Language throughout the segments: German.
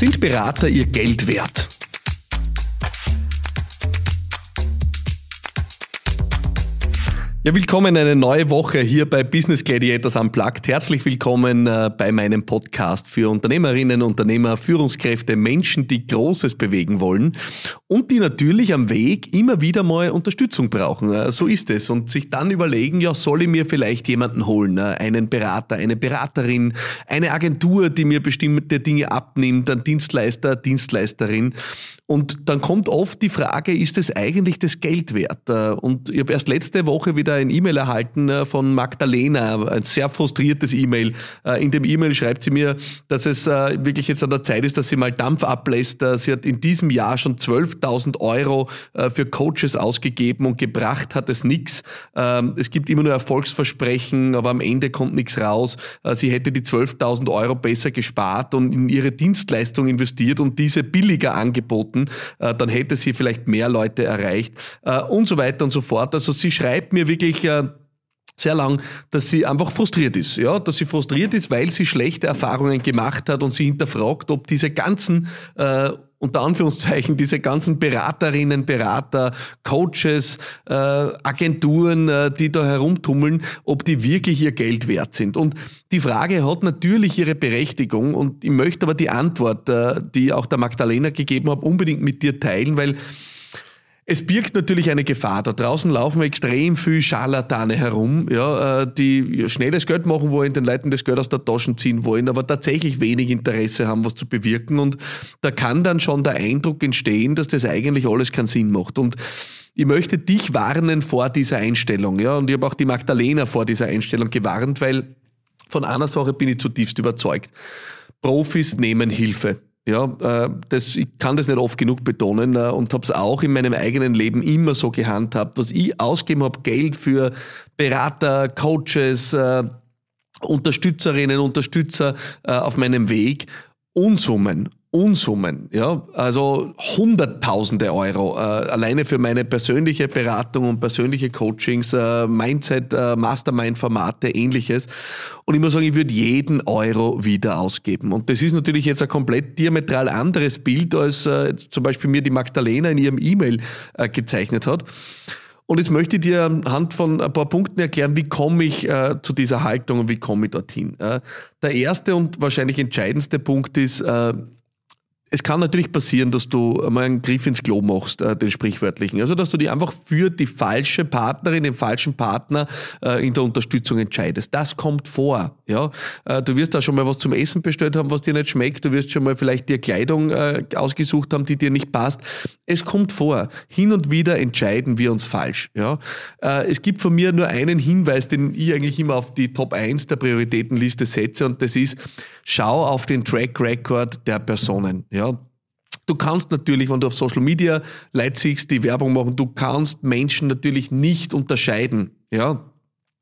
Sind Berater ihr Geld wert? Ja, willkommen eine neue Woche hier bei Business Gladiators Unplugged. Herzlich willkommen äh, bei meinem Podcast für Unternehmerinnen, Unternehmer, Führungskräfte, Menschen, die Großes bewegen wollen und die natürlich am Weg immer wieder mal Unterstützung brauchen. Äh, so ist es. Und sich dann überlegen, ja, soll ich mir vielleicht jemanden holen? Äh, einen Berater, eine Beraterin, eine Agentur, die mir bestimmte Dinge abnimmt, ein Dienstleister, Dienstleisterin. Und dann kommt oft die Frage, ist es eigentlich das Geld wert? Äh, und ich habe erst letzte Woche wieder ein E-Mail erhalten äh, von Magdalena, ein sehr frustriertes E-Mail. Äh, in dem E-Mail schreibt sie mir, dass es wirklich jetzt an der Zeit ist, dass sie mal Dampf ablässt. Sie hat in diesem Jahr schon 12.000 Euro für Coaches ausgegeben und gebracht hat es nichts. Ähm, es gibt immer nur Erfolgsversprechen, aber am Ende kommt nichts raus. Sie hätte die 12.000 Euro besser gespart und in ihre Dienstleistung investiert und diese billiger angeboten hätten, äh, dann hätte sie vielleicht mehr Leute erreicht äh, und so weiter und so fort. Also sie schreibt mir wirklich äh, sehr lang, dass sie einfach frustriert ist, ja, dass sie frustriert ist, weil sie schlechte Erfahrungen gemacht hat und sie hinterfragt, ob diese ganzen äh, unter Anführungszeichen diese ganzen Beraterinnen, Berater, Coaches, äh, Agenturen, äh, die da herumtummeln, ob die wirklich ihr Geld wert sind. Und die Frage hat natürlich ihre Berechtigung und ich möchte aber die Antwort, äh, die auch der Magdalena gegeben hat, unbedingt mit dir teilen, weil es birgt natürlich eine Gefahr. Da draußen laufen extrem viel Scharlatane herum, ja, äh, die schnelles Geld machen wollen, den Leuten das Geld aus der Tasche ziehen wollen, aber tatsächlich wenig Interesse haben, was zu bewirken. Und da kann dann schon der Eindruck entstehen, dass das eigentlich alles keinen Sinn macht. Und ich möchte dich warnen vor dieser Einstellung. Ja, und ich habe auch die Magdalena vor dieser Einstellung gewarnt, weil von einer Sache bin ich zutiefst überzeugt. Profis nehmen Hilfe. Ja, äh, das, ich kann das nicht oft genug betonen äh, und habe es auch in meinem eigenen Leben immer so gehandhabt. Was ich ausgeben habe, Geld für Berater, Coaches, äh, Unterstützerinnen, Unterstützer auf meinem Weg, Unsummen, Unsummen, ja, also Hunderttausende Euro, äh, alleine für meine persönliche Beratung und persönliche Coachings, äh, Mindset, äh, Mastermind-Formate, ähnliches. Und ich muss sagen, ich würde jeden Euro wieder ausgeben. Und das ist natürlich jetzt ein komplett diametral anderes Bild, als äh, zum Beispiel mir die Magdalena in ihrem E-Mail äh, gezeichnet hat. Und jetzt möchte ich dir anhand von ein paar Punkten erklären, wie komme ich äh, zu dieser Haltung und wie komme ich dorthin. Äh, der erste und wahrscheinlich entscheidendste Punkt ist, äh, es kann natürlich passieren, dass du mal einen Griff ins Klo machst, äh, den sprichwörtlichen. Also, dass du dich einfach für die falsche Partnerin, den falschen Partner äh, in der Unterstützung entscheidest. Das kommt vor. Ja? Äh, du wirst da schon mal was zum Essen bestellt haben, was dir nicht schmeckt. Du wirst schon mal vielleicht dir Kleidung äh, ausgesucht haben, die dir nicht passt. Es kommt vor. Hin und wieder entscheiden wir uns falsch. Ja? Äh, es gibt von mir nur einen Hinweis, den ich eigentlich immer auf die Top 1 der Prioritätenliste setze und das ist, schau auf den Track Record der Personen. Ja, Du kannst natürlich, wenn du auf Social Media Leute siehst, die Werbung machen, du kannst Menschen natürlich nicht unterscheiden. Ja,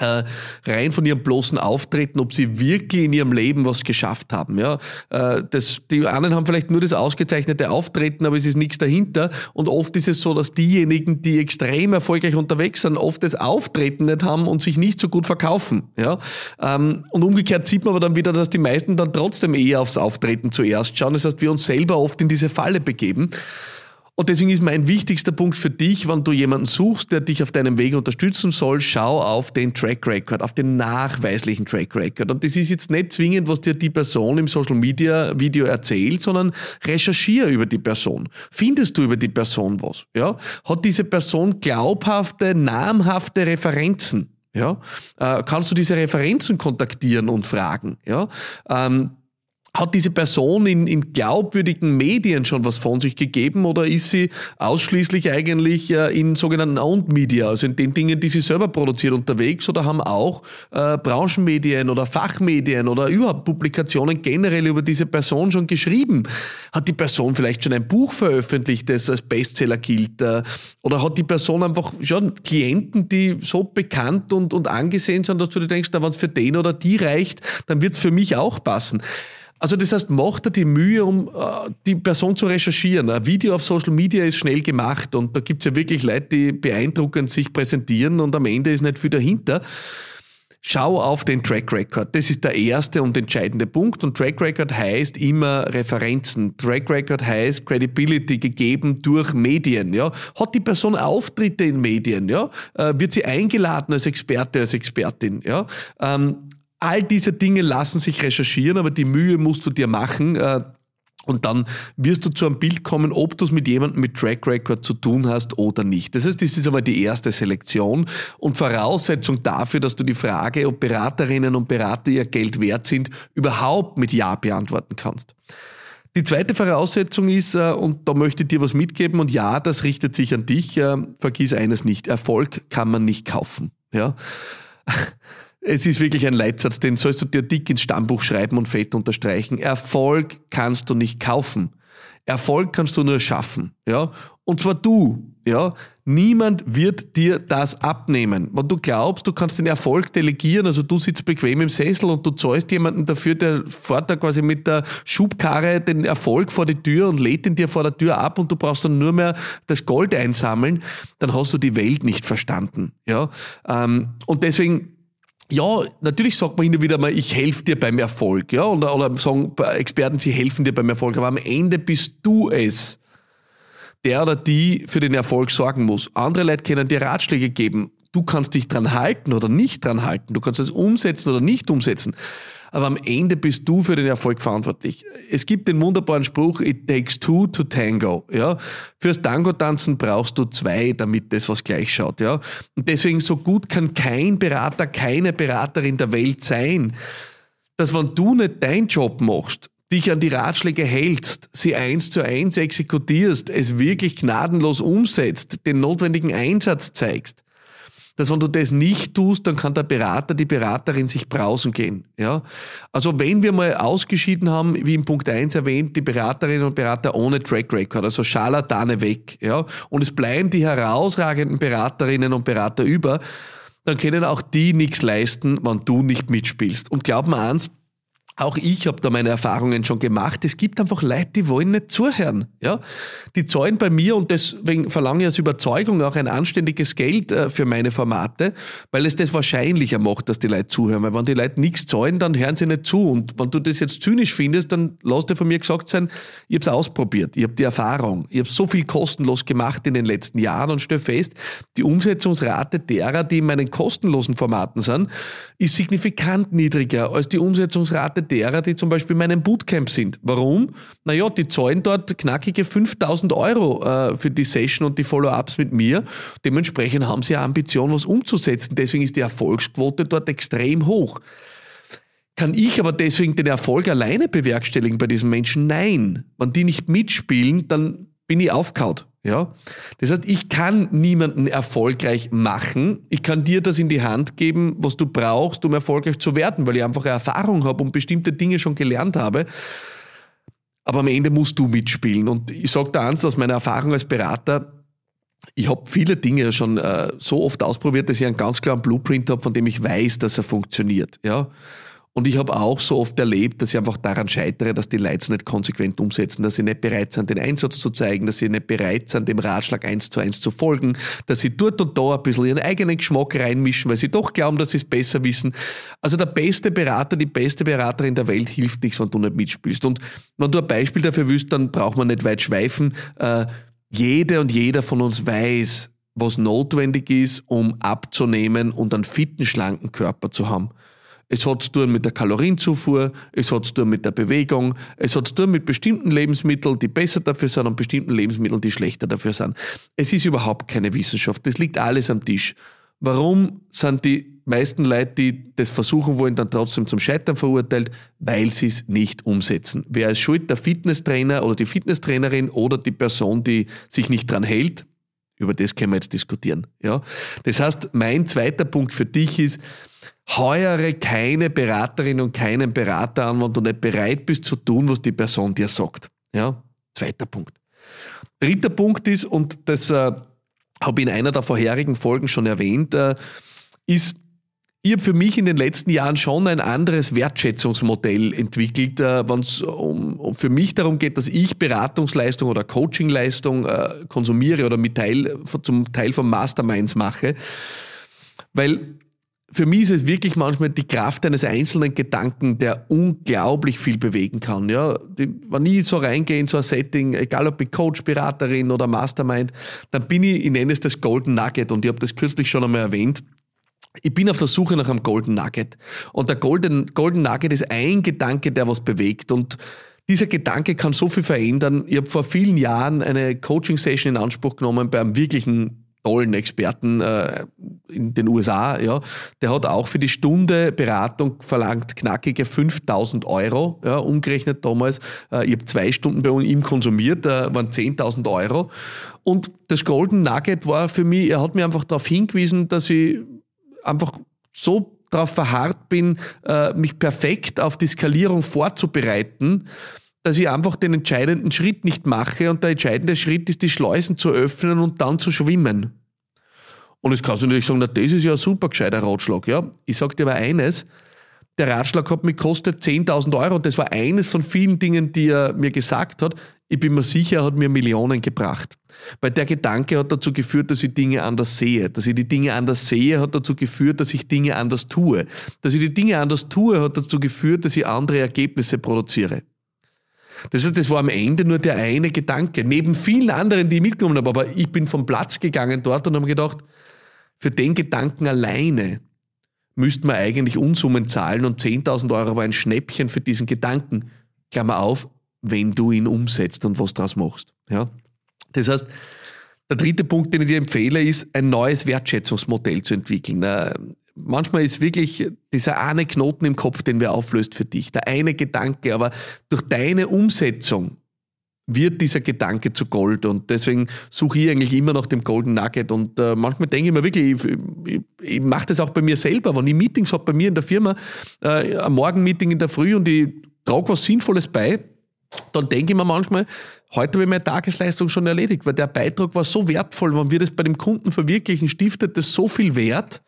äh, rein von ihrem bloßen Auftreten, ob sie wirklich in ihrem Leben was geschafft haben. Ja, äh, das, die anderen haben vielleicht nur das ausgezeichnete Auftreten, aber es ist nichts dahinter. Und oft ist es so, dass diejenigen, die extrem erfolgreich unterwegs sind, oft das Auftreten nicht haben und sich nicht so gut verkaufen. Ja, ähm, und umgekehrt sieht man aber dann wieder, dass die meisten dann trotzdem eher aufs Auftreten zuerst schauen. Das heißt, wir uns selber oft in diese Falle begeben. Und deswegen ist mein wichtigster Punkt für dich, wenn du jemanden suchst, der dich auf deinem Weg unterstützen soll, schau auf den Track Record, auf den nachweislichen Track Record. Und das ist jetzt nicht zwingend, was dir die Person im Social Media Video erzählt, sondern recherchiere über die Person. Findest du über die Person was? Ja? Hat diese Person glaubhafte, namhafte Referenzen? Ja? Äh, kannst du diese Referenzen kontaktieren und fragen? Ja? Ähm, hat diese Person in, in glaubwürdigen Medien schon was von sich gegeben oder ist sie ausschließlich eigentlich äh, in sogenannten Owned Media, also in den Dingen, die sie selber produziert, unterwegs oder haben auch äh, Branchenmedien oder Fachmedien oder überhaupt Publikationen generell über diese Person schon geschrieben? Hat die Person vielleicht schon ein Buch veröffentlicht, das als Bestseller gilt? Äh, oder hat die Person einfach schon Klienten, die so bekannt und, und angesehen sind, dass du dir denkst, wenn es für den oder die reicht, dann wird es für mich auch passen. Also das heißt, macht er die Mühe, um äh, die Person zu recherchieren. Ein Video auf Social Media ist schnell gemacht und da gibt es ja wirklich Leute, die beeindruckend sich präsentieren und am Ende ist nicht viel dahinter. Schau auf den Track Record. Das ist der erste und entscheidende Punkt. Und Track Record heißt immer Referenzen. Track Record heißt Credibility gegeben durch Medien. Ja? Hat die Person Auftritte in Medien? Ja? Äh, wird sie eingeladen als Experte, als Expertin? Ja? Ähm, all diese Dinge lassen sich recherchieren, aber die Mühe musst du dir machen. Äh, und dann wirst du zu einem Bild kommen, ob du es mit jemandem mit Track Record zu tun hast oder nicht. Das heißt, das ist aber die erste Selektion und Voraussetzung dafür, dass du die Frage, ob Beraterinnen und Berater ihr Geld wert sind, überhaupt mit Ja beantworten kannst. Die zweite Voraussetzung ist, äh, und da möchte ich dir was mitgeben, und ja, das richtet sich an dich, äh, vergiss eines nicht, Erfolg kann man nicht kaufen. Ja? Es ist wirklich ein Leitsatz, den sollst du dir dick ins Stammbuch schreiben und fett unterstreichen. Erfolg kannst du nicht kaufen. Erfolg kannst du nur schaffen, ja? Und zwar du, ja? Niemand wird dir das abnehmen. Wenn du glaubst, du kannst den Erfolg delegieren, also du sitzt bequem im Sessel und du zahlst jemanden dafür, der fährt da quasi mit der Schubkarre den Erfolg vor die Tür und lädt ihn dir vor der Tür ab und du brauchst dann nur mehr das Gold einsammeln, dann hast du die Welt nicht verstanden, ja? Ähm, und deswegen ja, natürlich sagt man und wieder mal, ich helfe dir beim Erfolg, ja, oder, oder sagen Experten, sie helfen dir beim Erfolg, aber am Ende bist du es, der oder die für den Erfolg sorgen muss. Andere Leute können dir Ratschläge geben. Du kannst dich dran halten oder nicht dran halten. Du kannst es umsetzen oder nicht umsetzen aber am Ende bist du für den Erfolg verantwortlich. Es gibt den wunderbaren Spruch, it takes two to tango. Ja? Fürs Tango-Tanzen brauchst du zwei, damit das was gleich schaut. Ja? Und deswegen so gut kann kein Berater, keine Beraterin der Welt sein, dass wenn du nicht deinen Job machst, dich an die Ratschläge hältst, sie eins zu eins exekutierst, es wirklich gnadenlos umsetzt, den notwendigen Einsatz zeigst, dass wenn du das nicht tust, dann kann der Berater, die Beraterin sich brausen gehen. Ja? Also wenn wir mal ausgeschieden haben, wie im Punkt 1 erwähnt, die Beraterinnen und Berater ohne Track Record, also Scharlatane weg, ja, und es bleiben die herausragenden Beraterinnen und Berater über, dann können auch die nichts leisten, wenn du nicht mitspielst. Und glaub mir eins, auch ich habe da meine Erfahrungen schon gemacht. Es gibt einfach Leute, die wollen nicht zuhören. Ja? Die zahlen bei mir und deswegen verlange ich aus Überzeugung auch ein anständiges Geld äh, für meine Formate, weil es das wahrscheinlicher macht, dass die Leute zuhören. Weil wenn die Leute nichts zahlen, dann hören sie nicht zu. Und wenn du das jetzt zynisch findest, dann lass dir von mir gesagt sein, ich habe es ausprobiert, ich habe die Erfahrung, ich habe so viel kostenlos gemacht in den letzten Jahren und stelle fest, die Umsetzungsrate derer, die in meinen kostenlosen Formaten sind, ist signifikant niedriger als die Umsetzungsrate derer, die zum Beispiel in meinem Bootcamp sind. Warum? Naja, die zahlen dort knackige 5000 Euro äh, für die Session und die Follow-ups mit mir. Dementsprechend haben sie eine Ambition, was umzusetzen. Deswegen ist die Erfolgsquote dort extrem hoch. Kann ich aber deswegen den Erfolg alleine bewerkstelligen bei diesen Menschen? Nein. Wenn die nicht mitspielen, dann bin ich aufgehaut. Ja? Das heißt, ich kann niemanden erfolgreich machen. Ich kann dir das in die Hand geben, was du brauchst, um erfolgreich zu werden, weil ich einfach Erfahrung habe und bestimmte Dinge schon gelernt habe. Aber am Ende musst du mitspielen. Und ich sage da eins aus meiner Erfahrung als Berater, ich habe viele Dinge schon äh, so oft ausprobiert, dass ich einen ganz klaren Blueprint habe, von dem ich weiß, dass er funktioniert. Ja? Und ich habe auch so oft erlebt, dass ich einfach daran scheitere, dass die Leute nicht konsequent umsetzen, dass sie nicht bereit sind, den Einsatz zu zeigen, dass sie nicht bereit sind, dem Ratschlag eins zu eins zu folgen, dass sie dort und da ein bisschen ihren eigenen Geschmack reinmischen, weil sie doch glauben, dass sie es besser wissen. Also der beste Berater, die beste Beraterin der Welt hilft nichts, wenn du nicht mitspielst. Und wenn du ein Beispiel dafür willst, dann braucht man nicht weit schweifen. Äh, jede und jeder von uns weiß, was notwendig ist, um abzunehmen und einen fitten, schlanken Körper zu haben. Es hat zu tun mit der Kalorienzufuhr, es hat zu tun mit der Bewegung, es hat zu tun mit bestimmten Lebensmitteln, die besser dafür sind und bestimmten Lebensmitteln, die schlechter dafür sind. Es ist überhaupt keine Wissenschaft. Das liegt alles am Tisch. Warum sind die meisten Leute, die das versuchen wollen, dann trotzdem zum Scheitern verurteilt? Weil sie es nicht umsetzen. Wer ist schuld? Der Fitnesstrainer oder die Fitnesstrainerin oder die Person, die sich nicht dran hält? Über das können wir jetzt diskutieren. Ja? Das heißt, mein zweiter Punkt für dich ist, heuere keine Beraterin und keinen Berater an, wenn du nicht bereit bist zu tun, was die Person dir sagt. Ja, zweiter Punkt. Dritter Punkt ist, und das äh, habe ich in einer der vorherigen Folgen schon erwähnt, äh, ist, ich habe für mich in den letzten Jahren schon ein anderes Wertschätzungsmodell entwickelt, äh, wenn es um, um, für mich darum geht, dass ich Beratungsleistung oder Coachingleistung äh, konsumiere oder mit Teil, zum Teil von Masterminds mache. Weil für mich ist es wirklich manchmal die Kraft eines einzelnen Gedanken, der unglaublich viel bewegen kann. Ja, die, wenn ich so reingehe in so ein Setting, egal ob ich Coach, Beraterin oder Mastermind, dann bin ich, ich nenne es das Golden Nugget und ich habe das kürzlich schon einmal erwähnt. Ich bin auf der Suche nach einem Golden Nugget. Und der Golden, Golden Nugget ist ein Gedanke, der was bewegt. Und dieser Gedanke kann so viel verändern. Ich habe vor vielen Jahren eine Coaching-Session in Anspruch genommen bei einem wirklichen tollen Experten äh, in den USA, ja, der hat auch für die Stunde Beratung verlangt knackige 5000 Euro, ja, umgerechnet damals. Äh, ich habe zwei Stunden bei ihm konsumiert, äh, waren 10.000 Euro. Und das Golden Nugget war für mich, er hat mir einfach darauf hingewiesen, dass ich einfach so darauf verharrt bin, äh, mich perfekt auf die Skalierung vorzubereiten, dass ich einfach den entscheidenden Schritt nicht mache und der entscheidende Schritt ist, die Schleusen zu öffnen und dann zu schwimmen. Und jetzt kannst du natürlich sagen, na, das ist ja ein super gescheiter Ratschlag. Ja, ich sage dir aber eines, der Ratschlag hat mich gekostet 10.000 Euro und das war eines von vielen Dingen, die er mir gesagt hat. Ich bin mir sicher, er hat mir Millionen gebracht. Weil der Gedanke hat dazu geführt, dass ich Dinge anders sehe. Dass ich die Dinge anders sehe, hat dazu geführt, dass ich Dinge anders tue. Dass ich die Dinge anders tue, hat dazu geführt, dass ich andere Ergebnisse produziere. Das heißt, das war am Ende nur der eine Gedanke, neben vielen anderen, die ich mitgenommen habe. Aber ich bin vom Platz gegangen dort und habe gedacht, für den Gedanken alleine müsste man eigentlich Unsummen zahlen und 10.000 Euro war ein Schnäppchen für diesen Gedanken. Klammer auf, wenn du ihn umsetzt und was daraus machst. Ja? Das heißt, der dritte Punkt, den ich dir empfehle, ist, ein neues Wertschätzungsmodell zu entwickeln. Manchmal ist wirklich dieser eine Knoten im Kopf, den wir auflöst für dich, der eine Gedanke, aber durch deine Umsetzung wird dieser Gedanke zu Gold. Und deswegen suche ich eigentlich immer nach dem Golden Nugget. Und äh, manchmal denke ich mir wirklich, ich, ich, ich mache das auch bei mir selber, wenn ich Meetings habe bei mir in der Firma, äh, ein Morgenmeeting in der Früh und ich trage was Sinnvolles bei, dann denke ich mir manchmal, heute habe ich meine Tagesleistung schon erledigt, weil der Beitrag war so wertvoll, wenn wir das bei dem Kunden verwirklichen, stiftet das so viel Wert,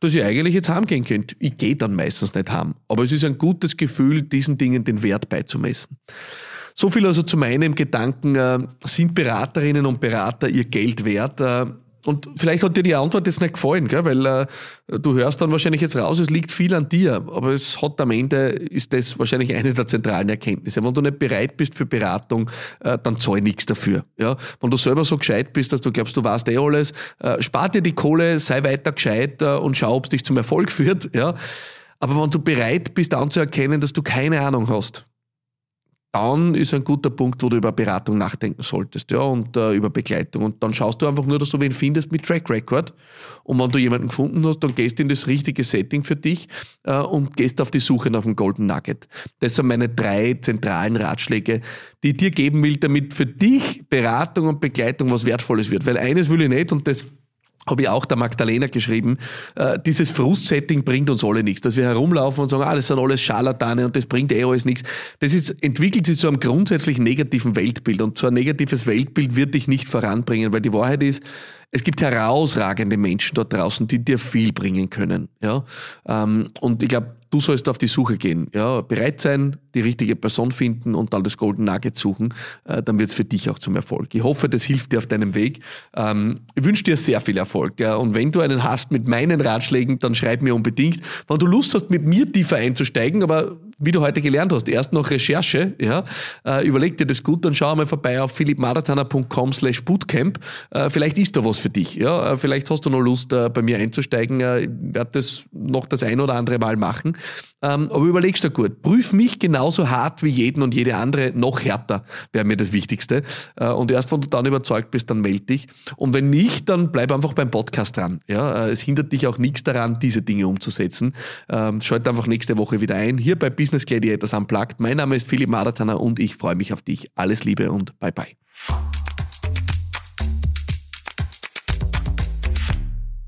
dass ich eigentlich jetzt heimgehen könnte. Ich gehe dann meistens nicht heim. Aber es ist ein gutes Gefühl, diesen Dingen den Wert beizumessen. So viel also zu meinem Gedanken, äh, sind Beraterinnen und Berater ihr Geld wert? Äh, und vielleicht hat dir die Antwort jetzt nicht gefallen, gell? weil äh, du hörst dann wahrscheinlich jetzt raus, es liegt viel an dir, aber es hat am Ende, ist das wahrscheinlich eine der zentralen Erkenntnisse. Wenn du nicht bereit bist für Beratung, äh, dann zahl nichts dafür. Ja? Wenn du selber so gescheit bist, dass du glaubst, du weißt eh alles, äh, spar dir die Kohle, sei weiter gescheit äh, und schau, ob es dich zum Erfolg führt. Ja? Aber wenn du bereit bist anzuerkennen, dass du keine Ahnung hast, dann ist ein guter Punkt, wo du über Beratung nachdenken solltest, ja, und äh, über Begleitung. Und dann schaust du einfach nur, dass du wen findest mit Track Record. Und wenn du jemanden gefunden hast, dann gehst du in das richtige Setting für dich äh, und gehst auf die Suche nach dem Golden Nugget. Das sind meine drei zentralen Ratschläge, die ich dir geben will, damit für dich Beratung und Begleitung was Wertvolles wird. Weil eines will ich nicht, und das habe ich auch der Magdalena geschrieben, äh, dieses Frustsetting bringt uns alle nichts. Dass wir herumlaufen und sagen, ah, das sind alles Scharlatane und das bringt eh alles nichts. Das ist, entwickelt sich zu einem grundsätzlich negativen Weltbild. Und so ein negatives Weltbild wird dich nicht voranbringen, weil die Wahrheit ist, es gibt herausragende Menschen dort draußen, die dir viel bringen können. Ja? Ähm, und ich glaube, du sollst auf die Suche gehen. Ja? Bereit sein, die richtige Person finden und dann das Golden Nugget suchen. Äh, dann wird es für dich auch zum Erfolg. Ich hoffe, das hilft dir auf deinem Weg. Ähm, ich wünsche dir sehr viel Erfolg. Ja? Und wenn du einen hast mit meinen Ratschlägen, dann schreib mir unbedingt. Wenn du Lust hast, mit mir tiefer einzusteigen, aber wie du heute gelernt hast, erst noch Recherche, ja, äh, überleg dir das gut, dann schau mal vorbei auf philippmarathoner.com slash bootcamp. Äh, vielleicht ist da was für dich, ja, äh, vielleicht hast du noch Lust, bei mir einzusteigen. Ich werde das noch das ein oder andere Mal machen. Ähm, aber überlegst du gut, prüf mich genauso hart wie jeden und jede andere, noch härter wäre mir das Wichtigste. Und erst wenn du dann überzeugt bist, dann melde dich. Und wenn nicht, dann bleib einfach beim Podcast dran. Ja, es hindert dich auch nichts daran, diese Dinge umzusetzen. Ähm, schalt einfach nächste Woche wieder ein, hier bei Business Gladiators Unplugged. Mein Name ist Philipp Maratana und ich freue mich auf dich. Alles Liebe und bye bye.